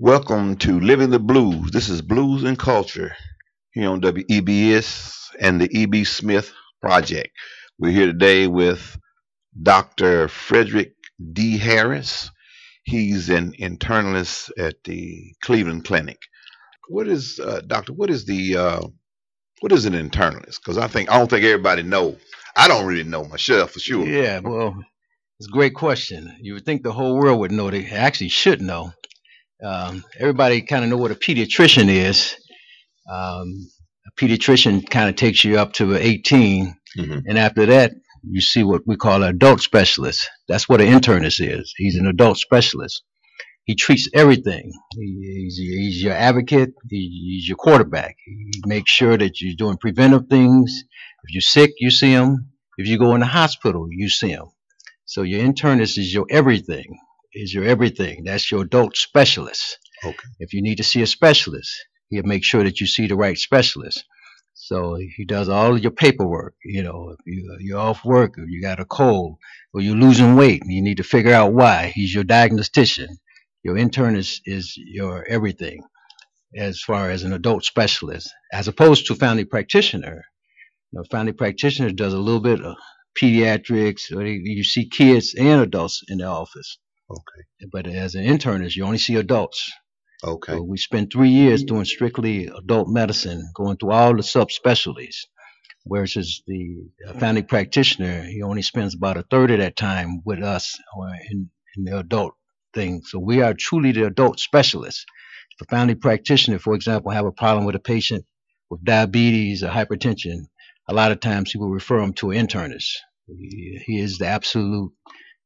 Welcome to Living the Blues. This is Blues and Culture here on WEBS and the E.B. Smith Project. We're here today with Dr. Frederick D. Harris. He's an internist at the Cleveland Clinic. What is, uh, Doctor, what is the, uh, what is an internist? Because I think, I don't think everybody know. I don't really know myself for sure. Yeah, well, it's a great question. You would think the whole world would know. They actually should know. Um, everybody kind of know what a pediatrician is. Um, a pediatrician kind of takes you up to 18, Mhm. and after that, you see what we call an adult specialist. That's what an internist is. He's an adult specialist. He treats everything. He- He's, he's your advocate. He- He's your quarterback. He makes sure that you're doing preventive things. If you're sick, you see him. If you go in the hospital, you see him. So your internist is your everything. Is your everything. That's your adult specialist. Okay. If you need to see a specialist, he'll make sure that you see the right specialist. So he does all of your paperwork. You know, if you, you're off work, or you got a cold, or you're losing weight, and you need to figure out why. He's your diagnostician. Your internist is is your everything, as far as an adult specialist, as opposed to family practitioner. You know, family practitioner does a little bit of pediatrics, or you see kids and adults in the office. Okay. But as an internist, you only see adults. Okay. So we spent three years doing strictly adult medicine, going through all the subspecialties. Whereas the family practitioner, he only spends about a third of that time with us or in, in the adult thing. So we are truly the adult specialists. If a family practitioner, for example, have a problem with a patient with diabetes or hypertension, a lot of times he will refer them to an internist. He, he is the absolute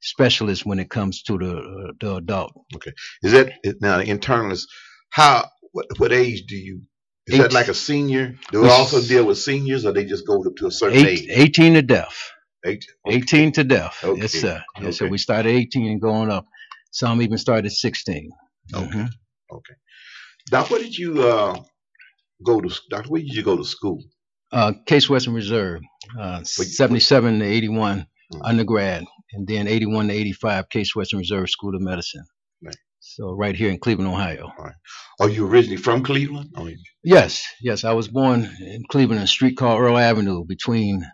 specialist when it comes to the, uh, the adult. Okay, is that now the internist? How what what age do you? Is that like a senior? Do We also deal with seniors, or they just go up to a certain Eight, age? 18 to death. Eight. 18 to death. Okay, Yes, sir. Yes, sir. okay. We started 18 and going up. Some even started 16. Okay. Mhm. Doc, where did you uh, go to? Doctor, where did you go to school? Uh, Case Western Reserve, uh, 77 to 81 Mhm. undergrad, and then 81 to 85 Case Western Reserve School of Medicine. Right. So right here in Cleveland, Ohio. Are you originally from Cleveland? Oh, you- Yes, yes. I was born in Cleveland, on a street called Earl Avenue between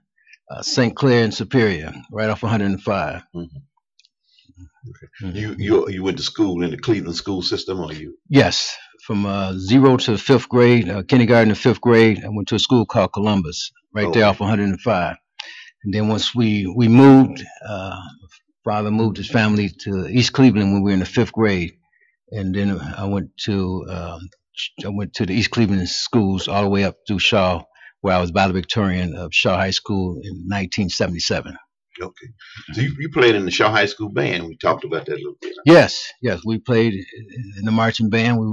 uh, St. Clair and Superior, right off 105. Mhm. Mhm. you you you went to school in the Cleveland school system, or you? Yes, from uh, zero to fifth grade, uh, kindergarten to fifth grade, I went to a school called Columbus, right there Okay. off 105. And then once we we moved, uh, father moved his family to East Cleveland when we were in the fifth grade, and then I went to um, I went to the East Cleveland schools all the way up through Shaw, where I was valedictorian of Shaw High School in 1977. Okay. So you, you played in the Shaw High School band. We talked about that a little bit. Yes, yes, we played in the marching band. We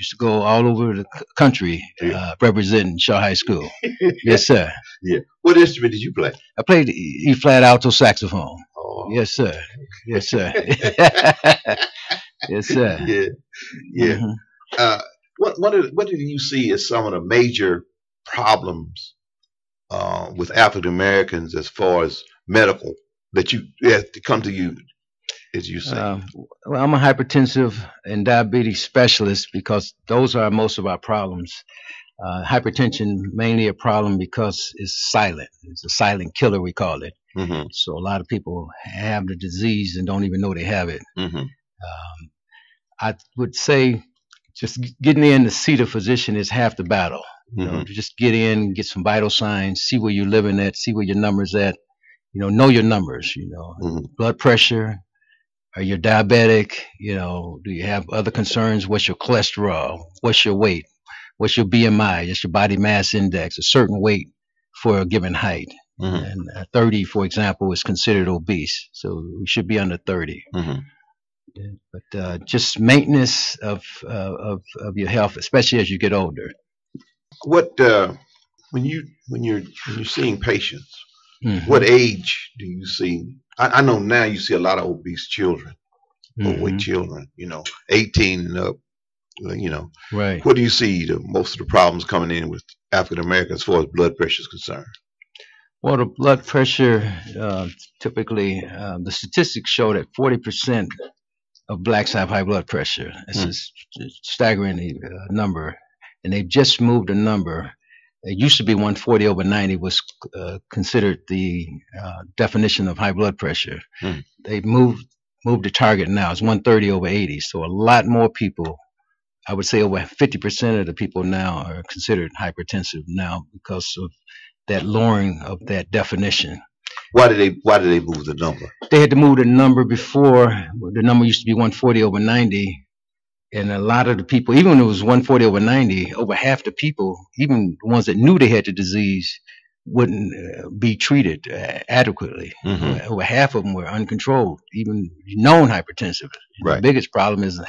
used to go all over the c- country Yeah. uh, representing Shaw High School. yes, sir. Yeah. What instrument did you play? I played E flat alto saxophone. Oh, Yes, sir. Yes, sir. yes, sir. yeah, yeah. Mhm. Uh, what what did, what did you see as some of the major problems uh, with African Americans as far as medical that you had to come to you as you say? Um, well, I'm a hypertensive and diabetes specialist because those are most of our problems. Uh, hypertension mainly a problem because it's silent. It's a silent killer, we call it. hmm So a lot of people have the disease and don't even know they have it. hmm Um, I would say just getting in to see the physician is half the battle. You know, hmm just get in, get some vital signs, see where you're living at, see where your numbers at. You know, know your numbers. You know, Mhm. blood pressure. Are you diabetic? You know, do you have other concerns? What's your cholesterol? What's your weight? What's your BMI? Just your body mass index, a certain weight for a given height. hmm And uh, 30, for example, is considered obese. So we should be under 30. hmm But uh, just maintenance of, uh, of of your health, especially as you get older. What uh, when you when you're when you're seeing patients, Mhm. what age do you see? I, I know now you see a lot of obese children, overweight Mhm. children. You know, 18 and up. uh, You know, Right. what do you see the most of the problems coming in with African Americans as far as blood pressure is concerned? Well, the blood pressure, uh, typically, uh, the statistics show that 40% of blacks have high blood pressure. It's Hmm. a st- staggering uh, number, and they've just moved a number. It used to be 140 over 90 was uh, considered the uh, definition of high blood pressure. Hmm. They've moved moved the target now. It's 130 over 80. So a lot more people, I would say over 50% of the people now are considered hypertensive now because of that lowering of that definition. Why did they Why did they move the number? They had to move the number before. The number used to be 140 over 90. And a lot of the people, even when it was 140 over 90, over half the people, even the ones that knew they had the disease, wouldn't uh, be treated uh, adequately. Mhm. Over half of them were uncontrolled, even known hypertensive. Right. The biggest problem is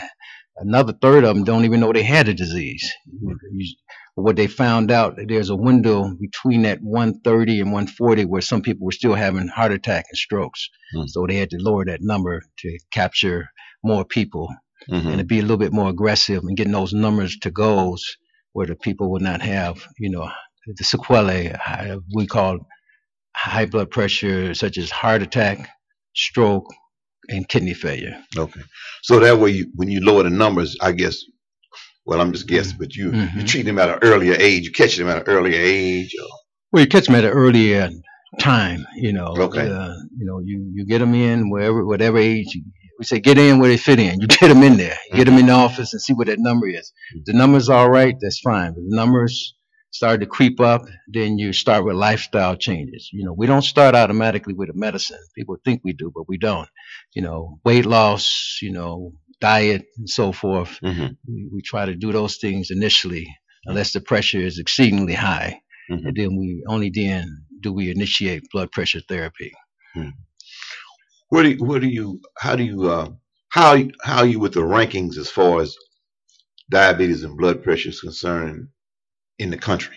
another third of them don't even know they had a disease. You- What they found out, there's a window between that 130 and 140 where some people were still having heart attack and strokes. Hmm. So they had to lower that number to capture more people Mhm. and to be a little bit more aggressive and getting those numbers to goals where the people would not have, you know, the sequelae we call high blood pressure, such as heart attack, stroke, and kidney failure. Okay. So that way, you, when you lower the numbers, I guess. Well, I'm just guessing, but you you Mhm. treat them at an earlier age. You catch them at an earlier age. Or, Well, you catch them at an earlier time, you know. Okay. Uh, you know, you, you get them in wherever, whatever age. You, we say get in where they fit in. You get them in there. You get them in the office and see what that number is. If the number's all right, that's fine. But the numbers start to creep up, then you start with lifestyle changes. You know, we don't start automatically with a medicine. People think we do, but we don't. You know, weight loss, you know, diet and so forth. Mhm. We, we try to do those things initially, unless the pressure is exceedingly high. Mhm. And then we only then do we initiate blood pressure therapy. Where do you, where do you how do you uh, how how are you with the rankings as far as diabetes and blood pressure is concerned in the country?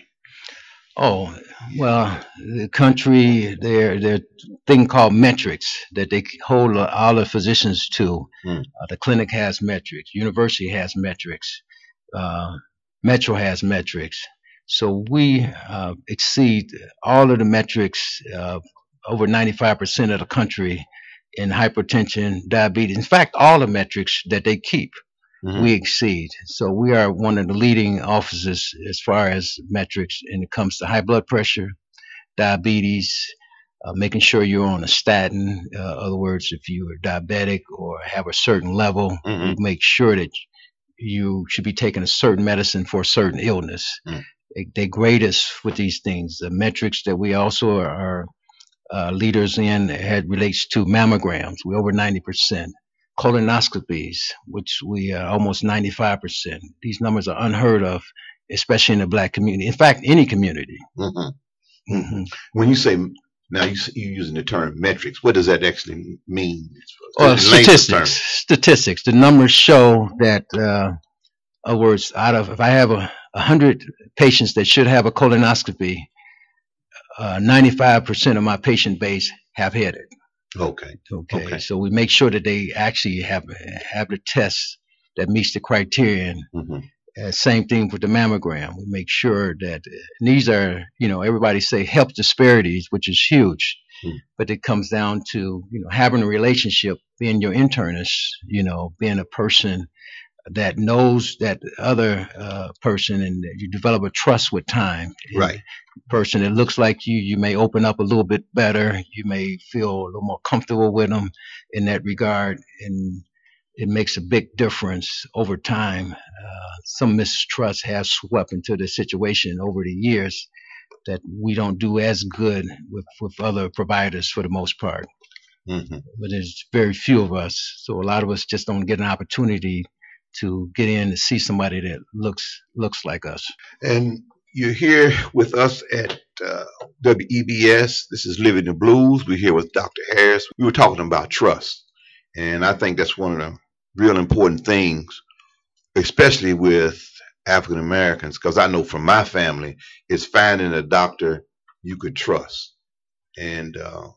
Oh, well, the country, there, there thing called metrics that they hold all the physicians to. Hmm. Uh, the clinic has metrics. University has metrics. Uh, Metro has metrics. So we uh, exceed all of the metrics. Uh, over 95% of the country in hypertension, diabetes. In fact, all the metrics that they keep Mhm. we exceed. So we are one of the leading offices as far as metrics when it comes to high blood pressure, diabetes, uh, making sure you're on a statin. Uh, other words, if you are diabetic or have a certain level, Mhm. we make sure that you should be taking a certain medicine for a certain illness. Mm. They, they grade us with these things. The metrics that we also are, are uh, leaders in had relates to mammograms. We're over 90% colonoscopies, which we are almost 95%. These numbers are unheard of, especially in the black community. In fact, any community. Mhm. hmm When you say now you, you're using the term metrics, what does that actually mean? Well, statistics. Statistics. The numbers show that, uh, other words, out of if I have a, a hundred patients that should have a colonoscopy, uh, 95% of my patient base have had it. Okay. Okay, Okay. so we make sure that they actually have have the test that meets the criterion. Mhm. Uh, same thing with the mammogram. We make sure that these are, you know, everybody say health disparities, which is huge, Mm. but it comes down to you know having a relationship, being your internist, you know, being a person that knows that other uh, person, and you develop a trust with time. And Right. person that looks like you, you may open up a little bit better. You may feel a little more comfortable with them in that regard. And it makes a big difference over time. Uh, some mistrust has swept into the situation over the years that we don't do as good with, with other providers for the most part. Mhm. But there's very few of us. So a lot of us just don't get an opportunity to get in and see somebody that looks looks like us. And you're here with us at uh, WEBS. This is Living the Blues. We're here with Dr. Harris. We were talking about trust. And I think that's one of the real important things, especially with African Americans, because I know from my family, it's finding a doctor you could trust and uh,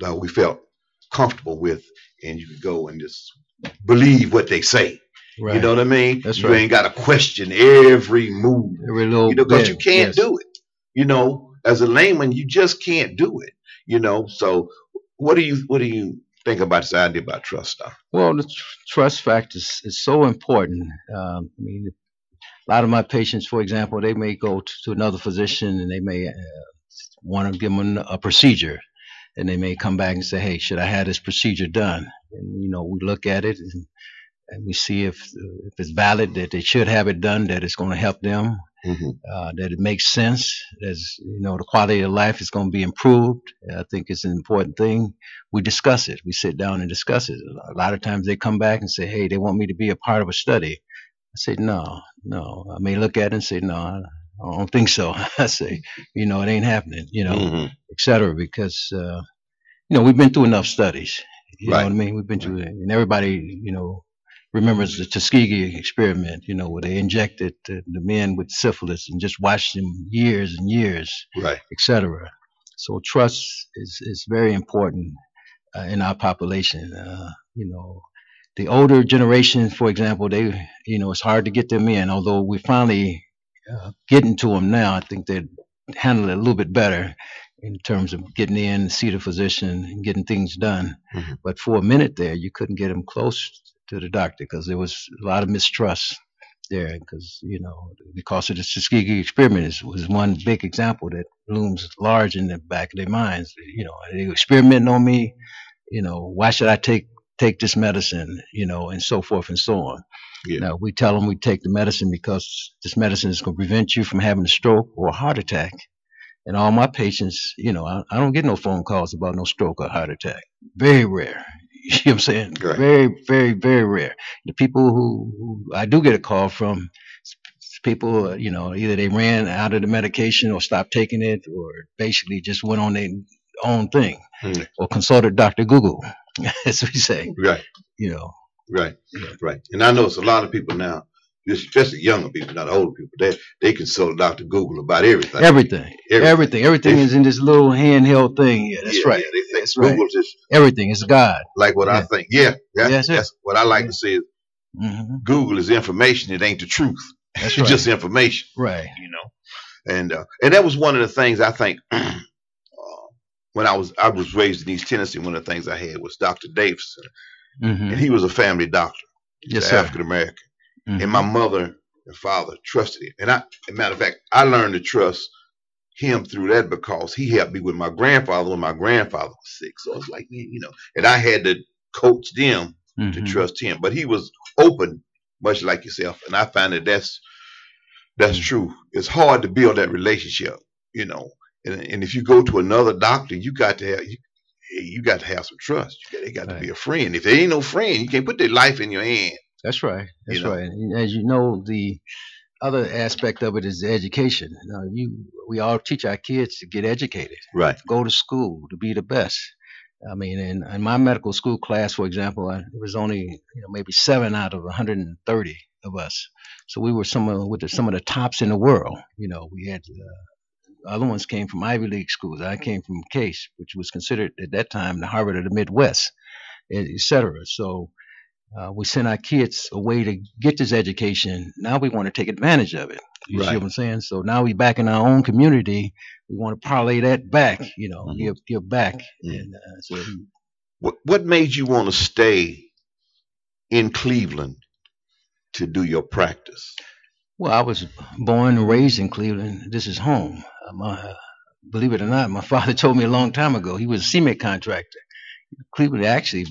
that we felt comfortable with, and you could go and just believe what they say. Right. You know what I mean? That's you right. ain't got to question every move Every little you know, because you can't yes. do it. You know, as a layman, you just can't do it. You know, so what do you what do you think about this idea about trust, Doc? Well, the tr- trust factor is, is so important. Um, I mean, a lot of my patients, for example, they may go to, to another physician and they may uh, want to give them a procedure, and they may come back and say, "Hey, should I have this procedure done?" And you know, we look at it and, and we see if if it's valid that they should have it done, that it's going to help them, hmm uh, that it makes sense, as you know, the quality of life is going to be improved. I think it's an important thing. We discuss it. We sit down and discuss it. A lot of times they come back and say, "Hey, they want me to be a part of a study." I say, "No, no." I may look at it and say, "No, I don't think so." I say, "You know, it ain't happening." You know, hmm et cetera, because uh, you know we've been through enough studies. You know what I mean? We've been through, and everybody, you know, remembers the Tuskegee experiment. You know, where they injected the, the men with syphilis and just watched them years and years, Right. et cetera. So trust is is very important uh, in our population. Uh, you know, the older generation, for example, they, you know, it's hard to get them in. Although we're finally uh, getting to them now, I think they handle it a little bit better in terms of getting in, see the physician, and getting things done. Mhm. But for a minute there, you couldn't get them close to the doctor because there was a lot of mistrust there. Because you know, because of the Tuskegee experiment is, was one big example that looms large in the back of their minds. You know, they experimenting on me. You know, why should I take take this medicine? You know, and so forth and so on. Yeah. Now we tell them we take the medicine because this medicine is going to prevent you from having a stroke or a heart attack. And all my patients, you know, I, I don't get no phone calls about no stroke or heart attack. Very rare. You know what I'm saying? Right. Very, very, very rare. The people who, who I do get a call from, people, uh, you know, either they ran out of the medication or stopped taking it or basically just went on their own thing Mhm. or consulted Dr. Google, as we say, Right. you know. Right. Yeah. Right. And I know it's a lot of people now, especially younger people, not older people. They they consult Dr. Google about everything. Everything, everything, everything is in this little handheld thing. Yeah, that's Yeah, right. Yeah, they think That's right. Everything is God. like what I think. Yeah. yeah Yes, that's what I like Yeah. to say. Is hmm Google is information. It ain't the truth. That's It's right. just information. right. you know. And uh, and that was one of the things I think uh, when I was I was raised in East Tennessee. One of the things I had was Dr. Davison, hmm and he was a family doctor. Yes. African American, Mhm. and my mother and father trusted him. And I, as a matter of fact, I learned to trust him through that because he helped me with my grandfather when my grandfather was sick. So it's like you know, and I had to coach them to Mhm. trust him. But he was open, much like yourself, and I find that that's that's Mm. true. It's hard to build that relationship, you know. And, and if you go to another doctor, you got to have you, you got to have some trust. You got, they got to be a friend. If they ain't no friend, you can't put their life in your hand. That's right. That's You know. right. And as you know, the other aspect of it is education. Now, you, we all teach our kids to get educated, Right. go to school, to be the best. I mean, in, in my medical school class, for example, I, it was only you know maybe seven out of 130 of us. So we were some of with the, some of the tops in the world. You know, we had uh, other ones came from Ivy League schools. I came from Case, which was considered at that time the Harvard of the Midwest, et et cetera. So uh, we sent our kids away to get this education. Now we want to take advantage of it. You see what I'm saying? So now we're back in our own community. We want to parlay that back. You know, Mhm. give give back. Mhm. And uh, so What What made you want to stay in Cleveland to do your practice? Well, I was born and raised in Cleveland. This is home. Uh, my, uh, believe it or not, my father told me a long time ago he was a cement contractor. Cleveland actually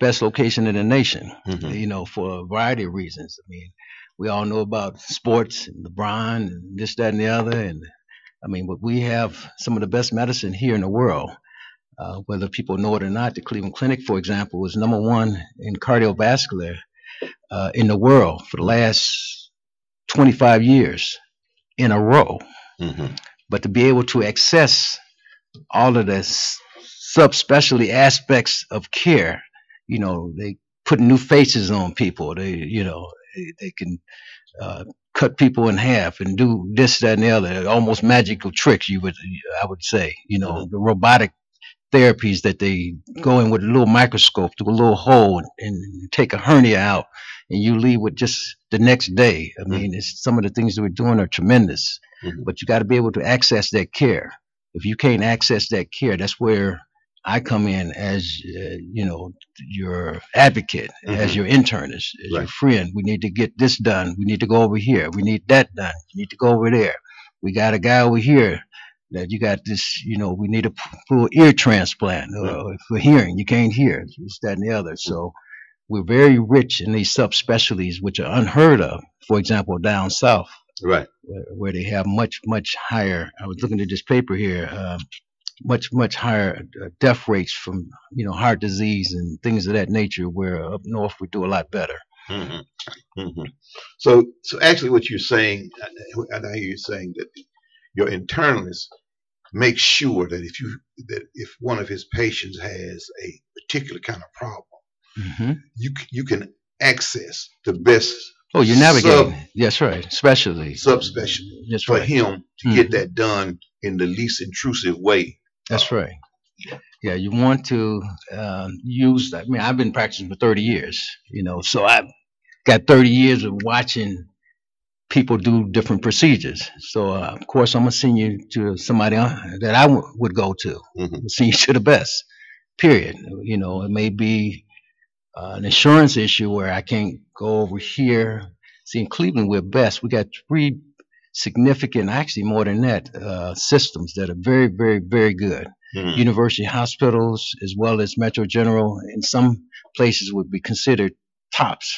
best location in the nation. Mhm. You know, for a variety of reasons. I mean, we all know about sports and LeBron and this, that, and the other. And I mean, but we have some of the best medicine here in the world. Uh, whether people know it or not, the Cleveland Clinic, for example, was number one in cardiovascular uh, in the world for the last 25 years in a row. Mhm. But to be able to access all of the subspecialty aspects of care, you know, they put new faces on people. They, you know, they, they can uh, cut people in half and do this, that, and the other. Almost magical tricks, you would, I would say. You know, the robotic therapies that they go in with a little microscope through a little hole and, and take a hernia out, and you leave with just the next day. I mean, it's some of the things that we're doing are tremendous, Mhm. but you got to be able to access that care. If you can't access that care, that's where I come in as, uh, you know, your advocate, as Mhm. your internist, as your friend. We need to get this done. We need to go over here. We need that done. You need to go over there. We got a guy over here that you got this, you know, we need a full ear transplant uh, for hearing. You can't hear. This, that, and the other. So we're very rich in these subspecialties, which are unheard of. For example, down south Right. where, where they have much much higher. I was looking at this paper here. Um, much much higher uh, death rates from you know heart disease and things of that nature. Where up north we do a lot better. hmm hmm So, so actually, what you're saying, and I hear you saying that your internist makes sure that if you that if one of his patients has a particular kind of problem, hmm you you can access the best Oh, you're navigating. That's right. Especially subspecialty That's for him to Mhm. get that done in the least intrusive way. That's right. Yeah, you want to um, use. I mean, I've been practicing for 30 years. You know, so I've got 30 years of watching people do different procedures. So, uh, of course, I'm gonna send you to somebody uh, that I w- would go to. Mhm. Send you to the best. Period. You know, it may be uh, an insurance issue where I can't go over here. See, in Cleveland, we're best. We got three significant, actually more than that, uh, systems that are very, very, very good Mhm. university hospitals as well as Metro General in some places would be considered tops.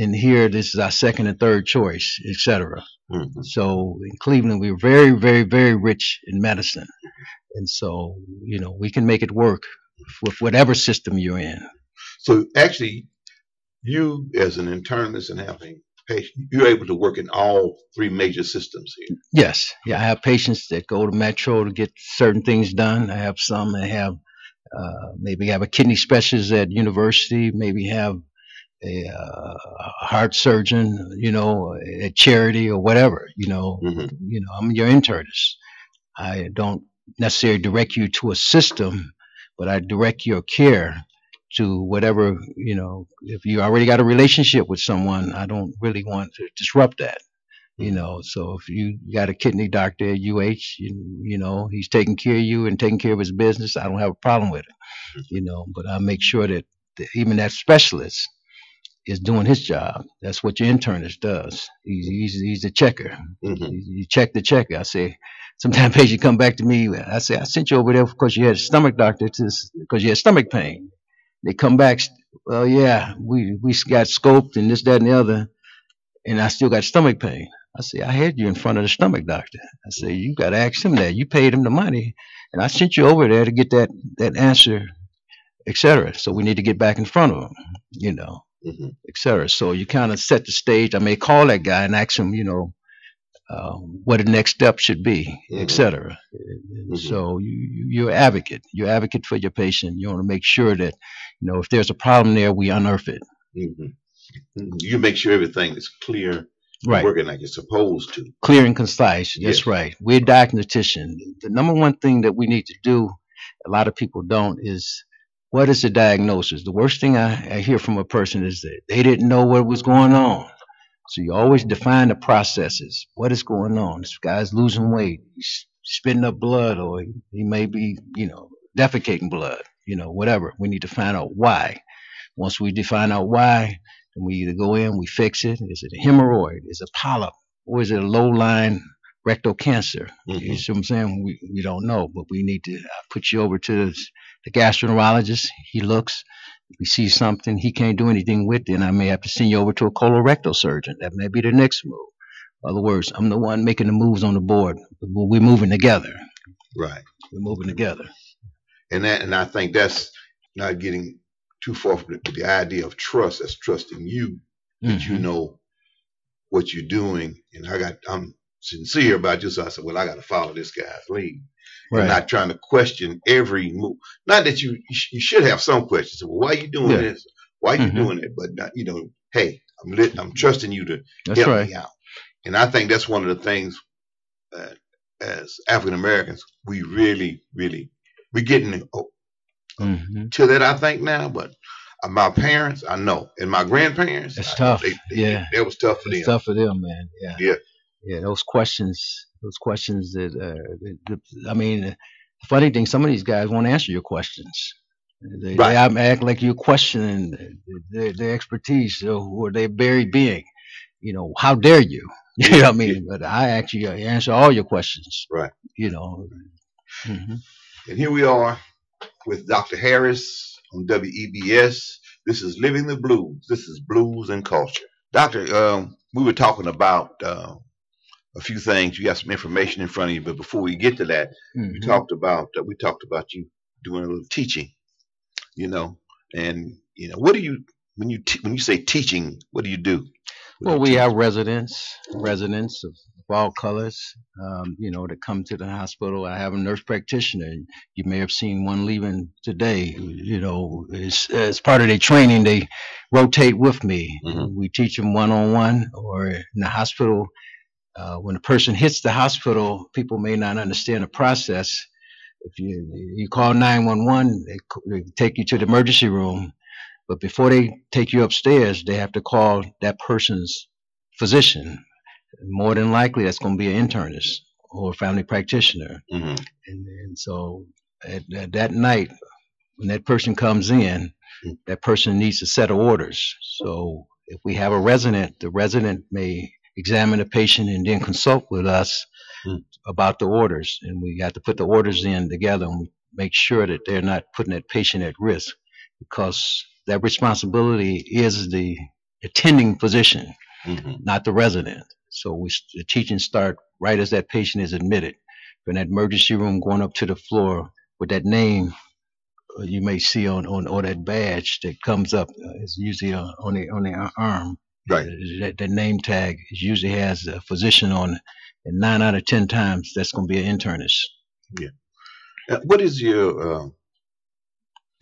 And here, this is our second and third choice, et cetera. Mhm. So in Cleveland, we're very, very, very rich in medicine. And so, you know, we can make it work with whatever system you're in. So actually, you as an internist and having patient, you're able to work in all three major systems here. Yes. Yeah. I have patients that go to Metro to get certain things done. I have some that have, uh, maybe have a kidney specialist at university, maybe have a, uh, heart surgeon, you know, at charity or whatever, you know, Mhm. you know, I'm your internist. I don't necessarily direct you to a system, but I direct your care to whatever, you know, if you already got a relationship with someone, I don't really want to disrupt that. You know, so if you got a kidney doctor at UH, you, you know, he's taking care of you and taking care of his business, I don't have a problem with it. You know, but I make sure that, that even that specialist is doing his job. That's what your internist does. He's he's, he's a checker. Mhm. You check the checker. I say, sometimes patient come back to me. I say, I sent you over there because you had a stomach doctor to because you had stomach pain. They come back. Well, yeah, we we got scoped and this, that, and the other, and I still got stomach pain. I say, I had you in front of the stomach doctor. I say, you got to ask him that. You paid him the money, and I sent you over there to get that that answer, etc. So we need to get back in front of him, you know Mhm. et cetera. So you kind of set the stage. I may call that guy and ask him, you know, uh, what the next step should be, et cetera. Mhm. So you, you- you're an advocate. You're an advocate for your patient. You want to make sure that, you know, if there's a problem there, we unearth it. Mhm. Mhm. You make sure everything is clear, Right. working like it's supposed to. Clear and concise. That's Yes. right. We're diagnostician. The number one thing that we need to do, a lot of people don't, is what is the diagnosis? The worst thing I, I hear from a person is that they didn't know what was going on. So you always define the processes. What is going on? This guy's losing weight. He's spitting up blood, or he, he may be, you know, defecating blood. You know, whatever. We need to find out why. Once we define out why, then we either go in, we fix it. Is it a hemorrhoid? Is it a polyp? Or is it a low line rectal cancer? You Mhm. see what I'm saying? We, we don't know, but we need to put you over to the, the gastroenterologist. He looks. We see something he can't do anything with, then I may have to send you over to a colorectal surgeon. That may be the next move. In other words, I'm the one making the moves on the board. We're moving together. Right. We're moving together. And that, and I think that's not getting too far from the, the idea of trust. That's trusting you that you Mhm. know what you're doing. And I got, I'm sincere about you. So I said, well, I got to follow this guy's lead. And Right. not trying to question every move. Not that you, you, should have some questions. Well, why are you doing Yeah. this? Why are you Mhm. doing it? But not, you know, hey, I'm lit, I'm trusting you to That's help right. me out. And I think that's one of the things that as African Americans, we really, really, we're getting oh, hmm to that, I think now, but uh, my parents, I know, and my grandparents, It's I tough. They, they, Yeah. That was tough for It's them. tough for them, man. Yeah. Yeah. Yeah. Those questions, those questions that, uh, that, that- I mean, funny thing, some of these guys won't answer your questions. They, Right. they act like you're questioning their, their expertise or, their very being. You know, how dare you? You know what I mean? But I actually answer all your questions. Right. You know. Mhm. And here we are with Dr. Harris on WEBS. This is Living the Blues. This is Blues and Culture. Doctor, um, we were talking about uh, a few things. You got some information in front of you, but before we get to that, we Mhm. talked about uh, we talked about you doing a little teaching, you know, and you know what do you when you t- when you say teaching, what do you do? Well, we have residents, residents of, all colors, um, you know, that come to the hospital. I have a nurse practitioner. You may have seen one leaving today. You know, as, as part of their training, they rotate with me. Mhm. We teach them one on one, or in the hospital. Uh, when a person hits the hospital, people may not understand the process. If you you call 911, they, c- they take you to the emergency room. But before they take you upstairs, they have to call that person's physician. More than likely, that's going to be an internist or a family practitioner. Mhm. And, and so at, at that night, when that person comes in, Mm. that person needs a set of orders. So if we have a resident, the resident may examine the patient and then consult with us Mm. about the orders. And we got to put the orders in together and make sure that they're not putting that patient at risk because that responsibility is the attending physician, Mhm. not the resident. So we, the teaching start right as that patient is admitted. From that emergency room going up to the floor with that name uh, you may see on, on or that badge that comes up uh, is usually uh, on the on the arm. Right. That, that name tag usually has a physician on it, and nine out of ten times that's going to be an internist. Uh, what is your uh,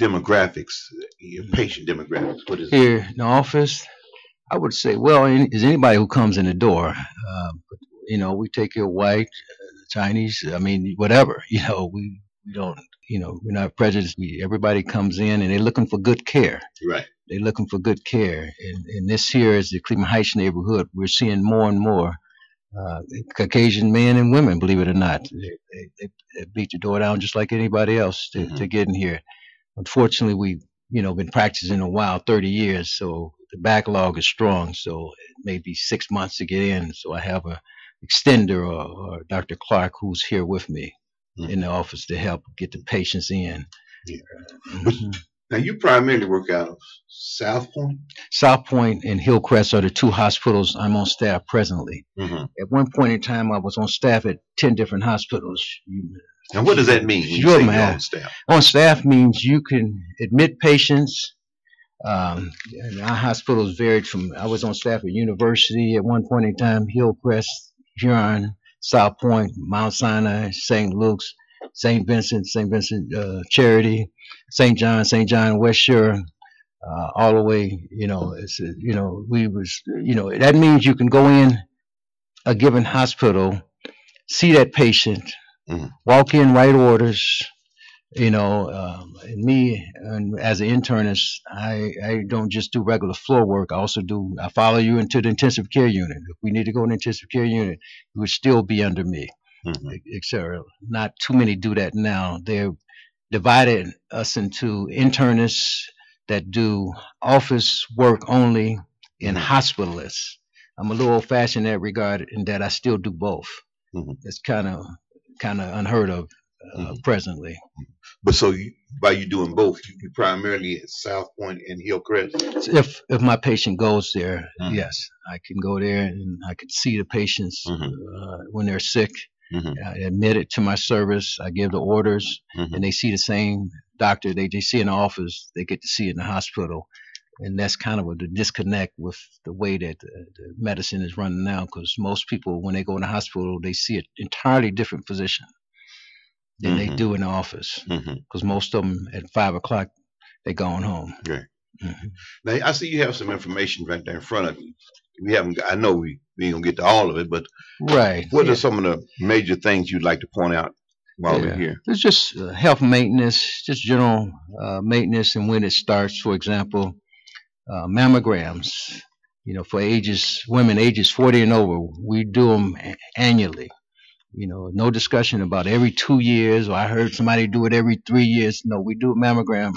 demographics? Your patient demographics? What is it? Here in the office, I would say, well, any- is anybody who comes in the door. Uh, you know, we take your white, uh, Chinese, I mean, whatever. You know, we we don't, you know, we're not prejudiced. We, everybody comes in and they're looking for good care. Right. They're looking for good care. And, and this here is the Cleveland Heights neighborhood. We're seeing more and more uh, Caucasian men and women, believe it or not. They, they, they beat the door down just like anybody else to, Mhm. to get in here. Unfortunately, we you know been practicing a while, 30 years, so the backlog is strong. So it may be six months to get in. So I have a extender or, or Dr. Clark who's here with me in the office to help get the patients in. Yeah. But- Mhm. Now you primarily work out of South Pointe. South Pointe and Hillcrest are the two hospitals I'm on staff presently. Mm-hmm. At one point in time, I was on staff at 10 different hospitals. And what does that mean when you Sure, say you're man. on staff? On staff means you can admit patients. Um, and our hospitals varied from, I was on staff at University at one point in time, Hillcrest, Huron, South Pointe, Mount Sinai, St. Luke's, St. Vincent, St. Vincent uh, Charity, St. John, St. John West Shore, uh, all the way, you know, it's, uh, you know, we was, you know, that means you can go in a given hospital, see that patient, Mhm. walk in, write orders, you know, um, and me and as an internist, I, I don't just do regular floor work. I also do, I follow you into the intensive care unit. If we need to go in the intensive care unit, it would still be under me Mhm. et cetera. Not too many do that now. They're divided us into internists that do office work only and Mhm. hospitalists. I'm a little old fashioned in that regard in that I still do both. Mhm. It's kind of kind of unheard of uh, Mhm. presently. But so you, by you doing both, you, you primarily at South Pointe and Hillcrest. If if my patient goes there, Mhm. yes, I can go there and I can see the patients Mhm. uh, when they're sick. Mhm. I admit it to my service. I give the orders. Mhm. and they see the same doctor they, they see in the office, they get to see in the hospital. And that's kind of a disconnect with the way that uh, the medicine is running now, because most people, when they go in the hospital, they see an entirely different physician than they Mhm. do in the office. Because most of them at five o'clock, they're going home. Right. Mhm. Now I see you have some information right there in front of you. We haven't. got- I know we, we ain't gonna get to all of it, but Right. what are some of the major things you'd like to point out while Yeah. we're here? It's just uh, health maintenance, just general uh, maintenance, and when it starts. For example, uh, mammograms. You know, for ages women ages 40 and over, we do them annually. You know, no discussion about every two years or I heard somebody do it every three years. No, we do a mammogram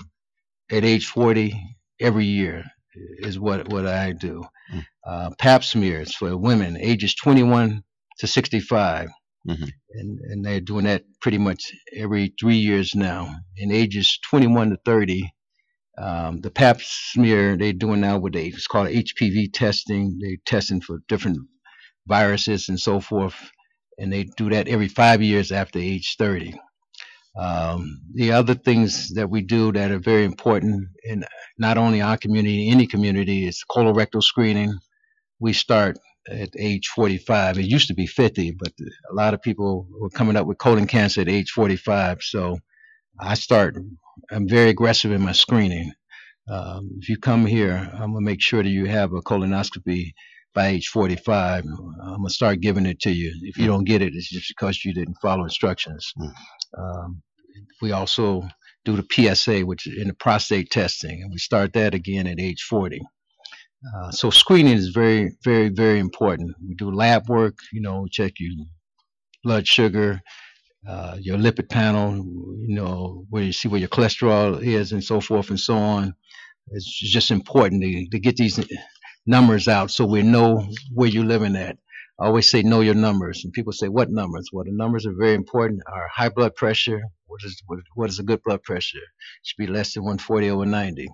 at age 40 every year is what, what I do. Mm. Uh, pap smears for women ages 21 to 65. Mhm. And, and they're doing that pretty much every three years now. In ages 21 to 30, um, the pap smear they're doing now with the, it's called HPV testing. They're testing for different viruses and so forth. And they do that every five years after age 30. Um, the other things that we do that are very important in not only our community, any community, is colorectal screening. We start at age 45. It used to be 50, but a lot of people were coming up with colon cancer at age 45. So I start, I'm very aggressive in my screening. Um, if you come here, I'm gonna make sure that you have a colonoscopy by age 45. I'm gonna start giving it to you. If you don't get it, it's just because you didn't follow instructions. Mm. Um, we also do the PSA, which is in the prostate testing, and we start that again at age 40. Uh, so screening is very, very, very important. We do lab work, you know, check your blood sugar, uh, your lipid panel, you know, where you see where your cholesterol is and so forth and so on. It's just important to, to get these numbers out so we know where you're living at. I always say know your numbers, and people say what numbers? Well, the numbers are very important. Our high blood pressure, what is what, what is a good blood pressure? It should be less than 140 over 90.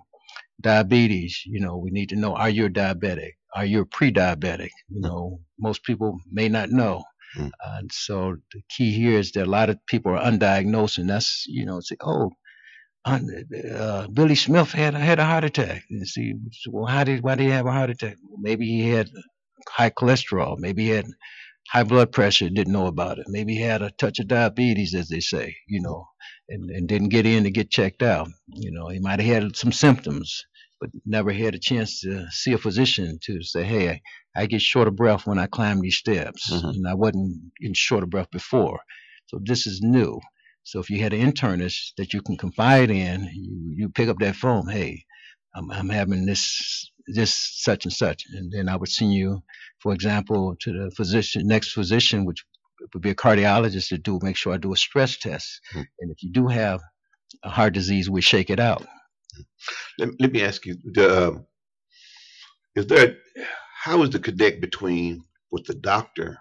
Diabetes, you know, we need to know are you a diabetic? Are you a pre-diabetic? You know, most people may not know. Mm. And so the key here is that a lot of people are undiagnosed, and that's you know, say, oh, uh, Billy Smith had had a heart attack. And see, well, how did why did he have a heart attack? Well, maybe he had high cholesterol. Maybe he had high blood pressure. Didn't know about it. Maybe he had a touch of diabetes, as they say. You know, and and didn't get in to get checked out. You know, he might have had some symptoms, but never had a chance to see a physician to say, hey. I, I get short of breath when I climb these steps, Mhm. and I wasn't in short of breath before. So this is new. So if you had an internist that you can confide in, you, you pick up that phone. Hey, I'm, I'm having this this such and such, and then I would send you, for example, to the physician next physician, which would be a cardiologist to do make sure I do a stress test. Hmm. And if you do have a heart disease, we shake it out. Let, let me ask you: the, um, Is there how is the connect between what the doctor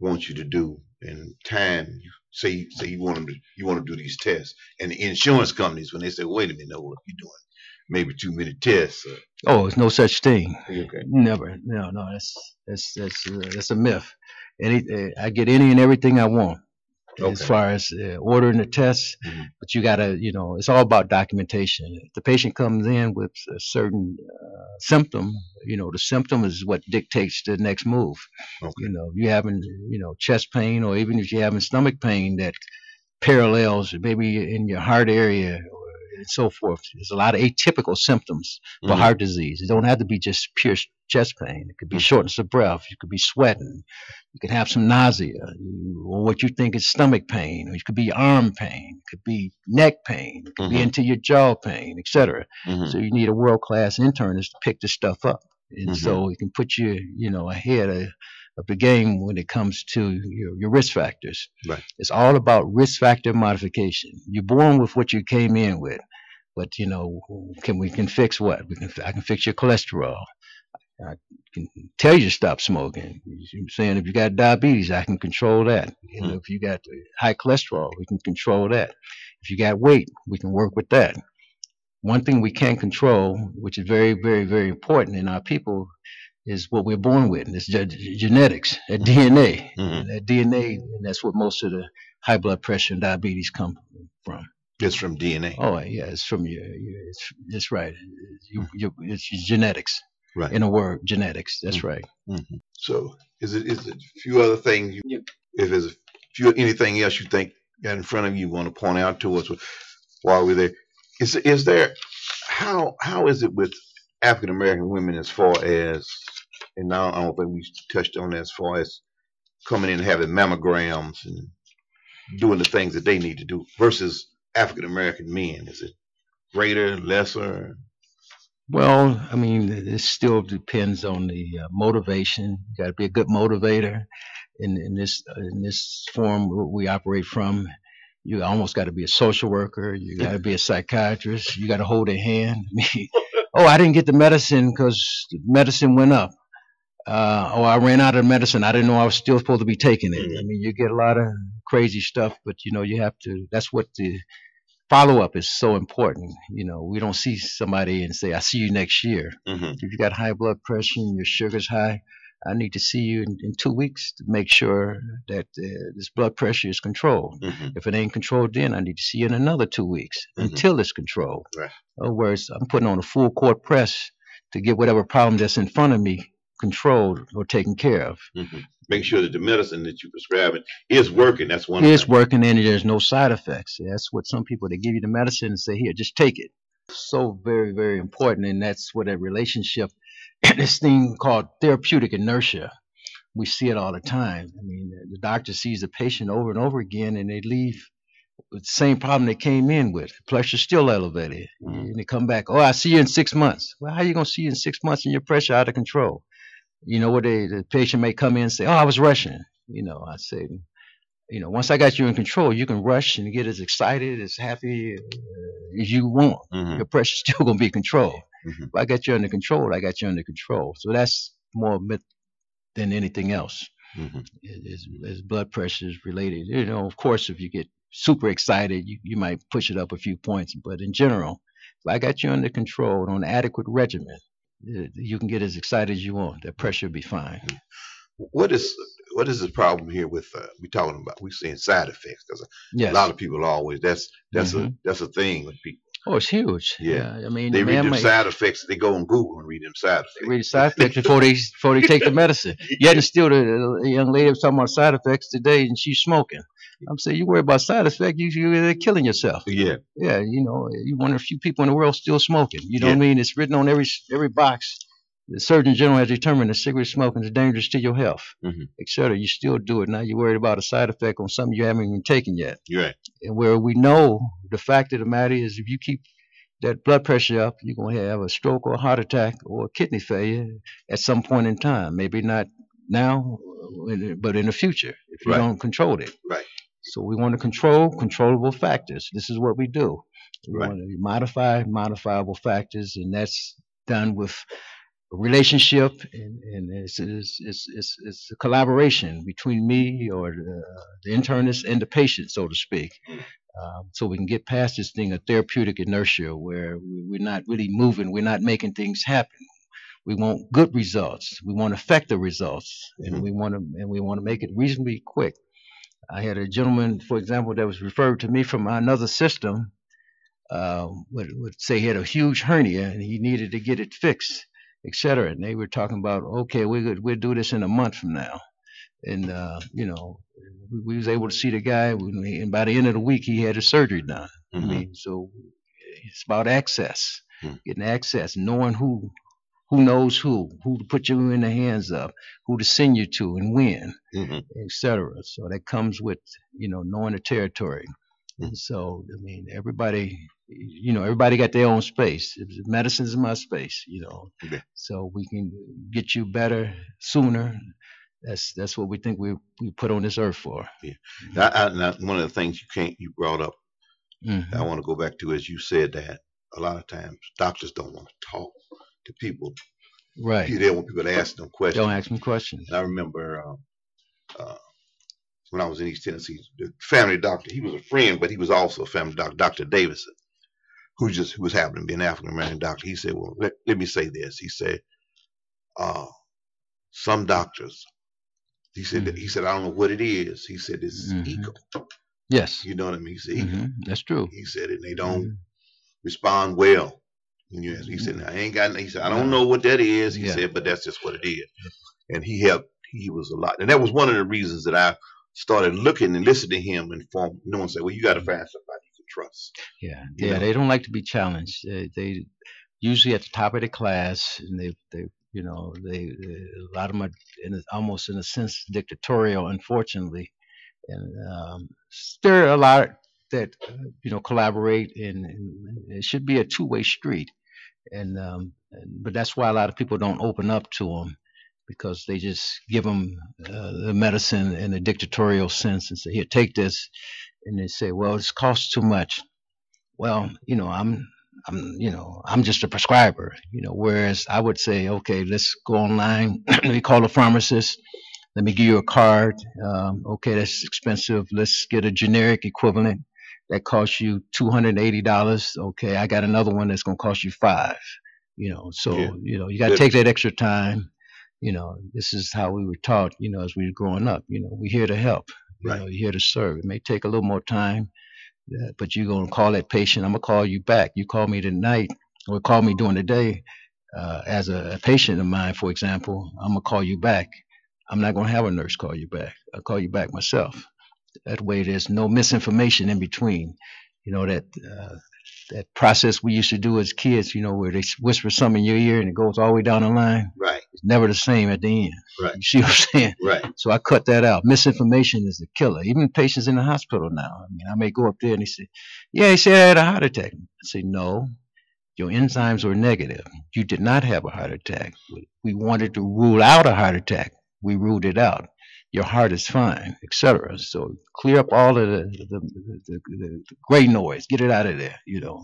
wants you to do and time? You say say you want them to you want to do these tests, and the insurance companies when they say, "Wait a minute, no, you're doing maybe too many tests." Uh, Oh, it's no such thing. okay. Never. No, no. That's that's that's uh, that's a myth. Any, uh, I get any and everything I want as far as uh, ordering the tests, Mhm. but you gotta, you know, it's all about documentation. If the patient comes in with a certain uh, symptom, you know, the symptom is what dictates the next move. Okay. You know, you having, you know, chest pain, or even if you're having stomach pain that parallels maybe in your heart area. And so forth. There's a lot of atypical symptoms for Mhm. heart disease. It don't have to be just pure chest pain. It could be shortness of breath. You could be sweating. You could have some nausea, you, or what you think is stomach pain, or it could be arm pain. It could be neck pain. It could be Mhm. into your jaw pain, etc. Mhm. So you need a world class internist to pick this stuff up, and Mhm. so it can put you, you know, ahead of, of the game when it comes to your, your risk factors. Right. It's all about risk factor modification. You're born with what you came in with, but you know, can we can fix what? We can. I can fix your cholesterol. I can tell you to stop smoking. You're saying if you got diabetes, I can control that. You know, hmm. if you got high cholesterol, we can control that. If you got weight, we can work with that. One thing we can't control, which is very, very, very important in our people, is what we're born with. And it's ge- genetics, that mm-hmm. DNA. Mhm. That DNA, and that's what most of the high blood pressure and diabetes come from. It's from DNA. Oh yeah, it's from your, your it's, that's right. You, hmm. you, it's your genetics. Right. In a word, genetics. That's Mm. right. Mhm. So is it is it a few other things? You, Yep. If there's a few anything else you think in front of you, you want to point out to us while we're there, is is there how how is it with African American women as far as and now I don't think we touched on that as far as coming in and having mammograms and doing the things that they need to do versus African American men. Is it greater, lesser? Well, I mean, it still depends on the uh, motivation. You got to be a good motivator. in, in this in this form we operate from, you almost got to be a social worker. You got to be a psychiatrist. You got to hold a hand. oh, I didn't get the medicine because medicine went up. Uh, oh, I ran out of medicine. I didn't know I was still supposed to be taking it. I mean, you get a lot of crazy stuff, but you know, you have to. That's what the follow up is so important. You know, we don't see somebody and say, "I see you next year." hmm If you got high blood pressure and your sugar's high, I need to see you in, in two weeks to make sure that uh, this blood pressure is controlled. hmm If it ain't controlled, then I need to see you in another two weeks Mhm. until it's controlled. Right. In other words, I'm putting on a full court press to get whatever problem that's in front of me controlled or taken care of. hmm Make sure that the medicine that you're prescribing is working. That's one. It's working and there's no side effects. That's what some people they give you the medicine and say, here, just take it. So very, very important. And that's what that relationship, this thing called therapeutic inertia. We see it all the time. I mean, the doctor sees the patient over and over again and they leave with the same problem they came in with. Pressure's still elevated. Mhm. And they come back, oh, I see you in six months. Well, how you going to see you in six months and your pressure out of control? You know, what they, the patient may come in and say, oh, I was rushing. You know, I say, you know, once I got you in control, you can rush and get as excited, as happy uh, as you want. Mhm. Your pressure's still going to be controlled. Mhm. If I got you under control, I got you under control. So that's more myth than anything else. Mhm. Is, is blood pressure is related. You know, of course, if you get super excited, you, you might push it up a few points. But in general, if I got you under control on an adequate regimen, you can get as excited as you want. That pressure will be fine. What is what is the problem here with uh, we talking about? we seeing side effects because Yes. a lot of people always that's that's a Mhm. that's a thing with people. Oh, it's huge. Yeah. I mean, They the read them side effects. They go on Google and read them side effects. read the side effects before they before they take the medicine. Yet and still, the, the young lady was talking about side effects today, and she's smoking. I'm saying, you worry about side effects, you you're killing yourself. Yeah. Yeah, you know, you're one of the few people in the world still smoking. You know Yeah. what I mean? It's written on every every box. The Surgeon General has determined that cigarette smoking is dangerous to your health, Mhm. et cetera. You still do it. Now you're worried about a side effect on something you haven't even taken yet. You're right. And where we know the fact of the matter is if you keep that blood pressure up, you're going to have a stroke or a heart attack or a kidney failure at some point in time. Maybe not now, but in the future if you Right. don't control it. Right. So we want to control controllable factors. This is what we do. We Right. want to modify modifiable factors, and that's done with relationship and, and it's, it's, it's, it's, it's a collaboration between me or the, the internist and the patient, so to speak. Um, so we can get past this thing of therapeutic inertia where we- we're not really moving, we're not making things happen. We want good results. We want effective results, and Mhm. we want to and we want to make it reasonably quick. I had a gentleman, for example, that was referred to me from another system. Uh, would, would say he had a huge hernia and he needed to get it fixed, et cetera. And they were talking about, okay, we could we'll do this in a month from now. And uh, you know, we, we was able to see the guy, when we- and by the end of the week, he had his surgery done. I Mhm. mean, so it's about access, Hmm. getting access, knowing who who knows who, who to put you in the hands of, who to send you to, and when, Mhm. etc. So that comes with you know knowing the territory. Hmm. And so I mean, everybody, you know, everybody got their own space. Medicine is my space, you know. Yeah. So we can get you better sooner. That's that's what we think we we put on this earth for. I, I, now, one of the things you can't you brought up, Mhm. I want to go back to is you said that a lot of times doctors don't want to talk to people. Right. They don't want people to ask them questions. Don't ask me questions. And I remember um, uh, when I was in East Tennessee, the family doctor, he was a friend, but he was also a family doctor, Dr. Davison, who just who was happening to be an African American doctor. He said, Well, let, let me say this. He said, uh, some doctors, he said, Mhm. he said, I don't know what it is. He said, it's Mhm. ego. Yes. You know what I mean? He said, ego. Mhm. That's true. He said, and they don't Mhm. respond well. And you ask, he said, I ain't got, he said, I don't know what that is. He Yeah. said, but that's just what it is. And he helped, he was a lot. And that was one of the reasons that I started looking and listening to him and form, no one said, well, you got to find somebody trust. Yeah, yeah, know. they don't like to be challenged. They, they usually at the top of the class, and they, they, you know, they, they a lot of them are in almost in a sense dictatorial, unfortunately, and um, there are a lot that uh, you know collaborate, and, and it should be a two-way street, and, um, and but that's why a lot of people don't open up to them because they just give them uh, the medicine in a dictatorial sense and say, here, take this. And they say, well, it's cost too much. Well, you know, I'm, I'm, you know, I'm just a prescriber, you know, whereas I would say, okay, let's go online. Let me call a pharmacist. Let me give you a card. Um, okay, that's expensive. Let's get a generic equivalent that costs you $280. Okay, I got another one that's going to cost you five. You know, so, Yeah. you know, you got to take that extra time. You know, this is how we were taught, you know, as we were growing up. You know, we're here to help. You Right. know, you're here to serve. It may take a little more time, uh, but you're going to call that patient. I'm going to call you back. You call me tonight or call me during the day uh, as a, a patient of mine, for example. I'm going to call you back. I'm not going to have a nurse call you back. I'll call you back myself. That way, there's no misinformation in between. You know that uh, that process we used to do as kids. You know where they whisper something in your ear and it goes all the way down the line. Right. It's never the same at the end. Right. You see what I'm saying? Right. So I cut that out. Misinformation is the killer. Even patients in the hospital now. I mean, I may go up there and they say, "Yeah, he said I had a heart attack." I say, "No, your enzymes were negative. You did not have a heart attack. We- We wanted to rule out a heart attack. We ruled it out. Your heart is fine, etc." So clear up all of the the, the, the, the gray noise. Get it out of there. You know.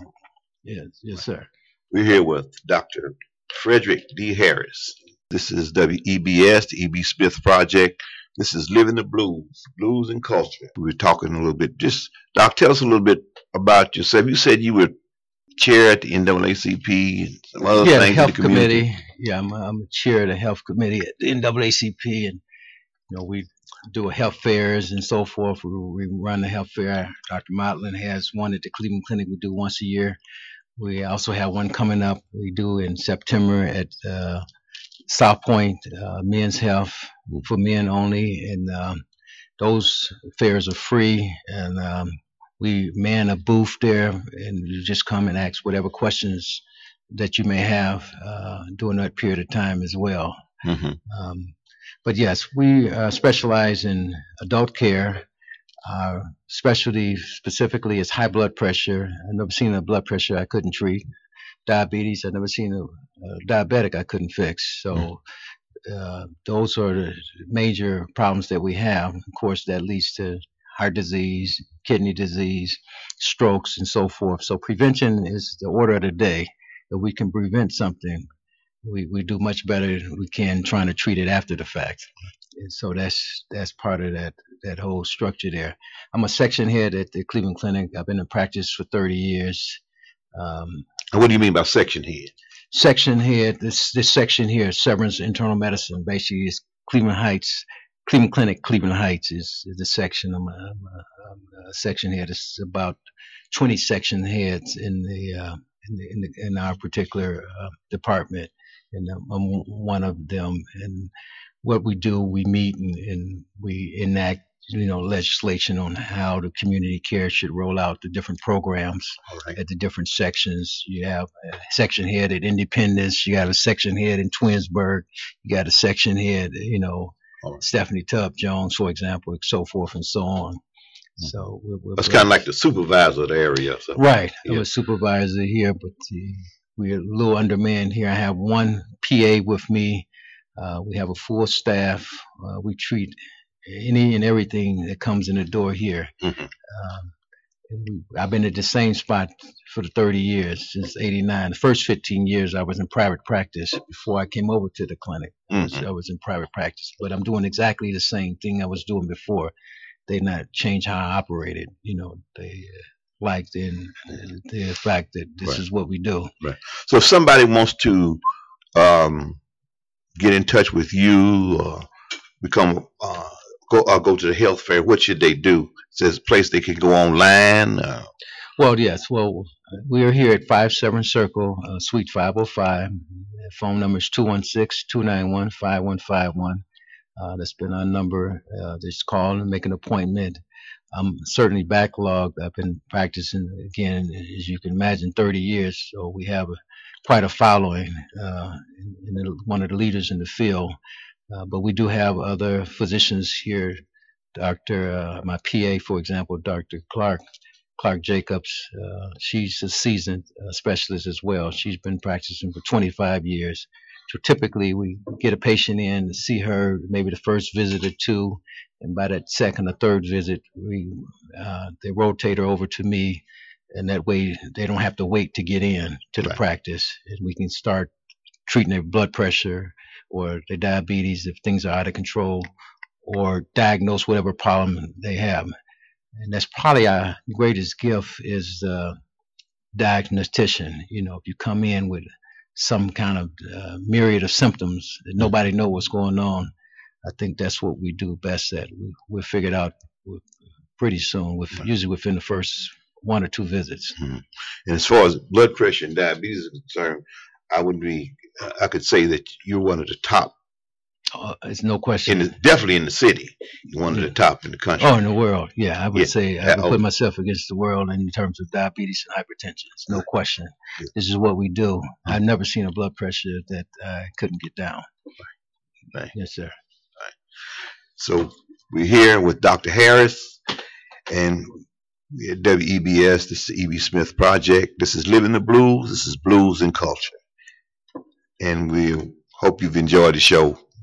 Yes, yes, sir. We're here with Dr. Frederick D. Harris. This is WEBS, the EB Smith Project. This is Living the Blues, Blues and Culture. We were talking a little bit. Just, Doc, tell us a little bit about yourself. You said you were chair at the NAACP and yeah, the things in health the committee. Yeah, I'm, I'm a chair of the health committee at the NAACP, and you know we do health fairs and so forth. We, we run the health fair. Dr. Motlin has one at the Cleveland Clinic. We do once a year. We also have one coming up. We do in September at uh, South Pointe uh, Men's Health for men only, and um, those fairs are free. And um, we man a booth there, and you just come and ask whatever questions that you may have uh, during that period of time as well. Mhm. Um, but yes, we uh, specialize in adult care. Our specialty specifically is high blood pressure. I've never seen a blood pressure I couldn't treat. Diabetes, I've never seen a, a diabetic I couldn't fix. So uh, those are the major problems that we have. Of course, that leads to heart disease, kidney disease, strokes, and so forth. So prevention is the order of the day. If we can prevent something, we, we do much better we can trying to treat it after the fact. And so that's that's part of that that whole structure there. I'm a section head at the Cleveland Clinic. I've been in practice for 30 years. Um, And what do you mean by section head? section head. this this section here, Severance Internal Medicine, basically is Cleveland Heights, Cleveland Clinic, Cleveland Heights is, is the section. I'm a, I'm a, I'm a section head. It's about 20 section heads in the uh, in, the, in, the, in our particular uh, department, and I'm, I'm one of them. And what we do, we meet and, and we enact. You know, legislation on how the community care should roll out the different programs right. at the different sections. You have a section head at Independence. You got a section head in Twinsburg. You got a section head, you know, right. Stephanie Tubbs Jones, for example, and so forth and so on. So we're, we're That's kind of like the supervisor of the area. So. right. I'm a supervisor here, but uh, we're a little under undermanned here. I have one PA with me. Uh, we have a full staff. Uh, we treat any and everything that comes in the door here. Mhm. Um, I've been at the same spot for the 30 years since 89. The first 15 years I was in private practice before I came over to the clinic. I was, Mhm. I was in private practice, but I'm doing exactly the same thing I was doing before. They not change how I operated. You know, they uh, liked in the fact that this Right. is what we do. Right. So if somebody wants to um, get in touch with you or become uh, go uh, go to the health fair, what should they do? Is there a place they can go online? Uh, Well, yes. Well, we are here at 5 Severance Circle, uh, Suite 505. Phone number is 216-291-5151. Uh, that's been our number. Uh, just call and make an appointment. I'm certainly backlogged. I've been practicing again, as you can imagine, 30 years. So we have a, quite a following, uh, and, one of the leaders in the field. Uh, but we do have other physicians here. Dr. Uh, my PA, for example, Dr. Clark, Clark Jacobs. Uh, she's a seasoned uh, specialist as well. She's been practicing for 25 years. So typically, we get a patient in to see her, maybe the first visit or two, and by that second or third visit, we uh, they rotate her over to me, and that way they don't have to wait to get in to the Right. practice, and we can start treating their blood pressure or their diabetes if things are out of control, or diagnose whatever problem they have. And that's probably our greatest gift is the diagnostician. You know, if you come in with some kind of uh, myriad of symptoms that nobody know what's going on, I think that's what we do best at. We, we'll figure it out pretty soon, with usually within the first one or two visits. And as far as blood pressure and diabetes is concerned, I would be, uh, I could say that you're one of the top, Uh, it's no in question. the, definitely in the city. One of the top in the country. Oh, in the world, yeah, I would Yeah. say I would put myself against the world in terms of diabetes and hypertension. It's no question. Yeah. This is what we do. I've never seen a blood pressure that I couldn't get down. Right. Yes, sir. So we're here with Dr. Harris and we at WEBS. This is the E.B. Smith Project. This is Living the Blues. This is Blues and Culture. And we hope you've enjoyed the show.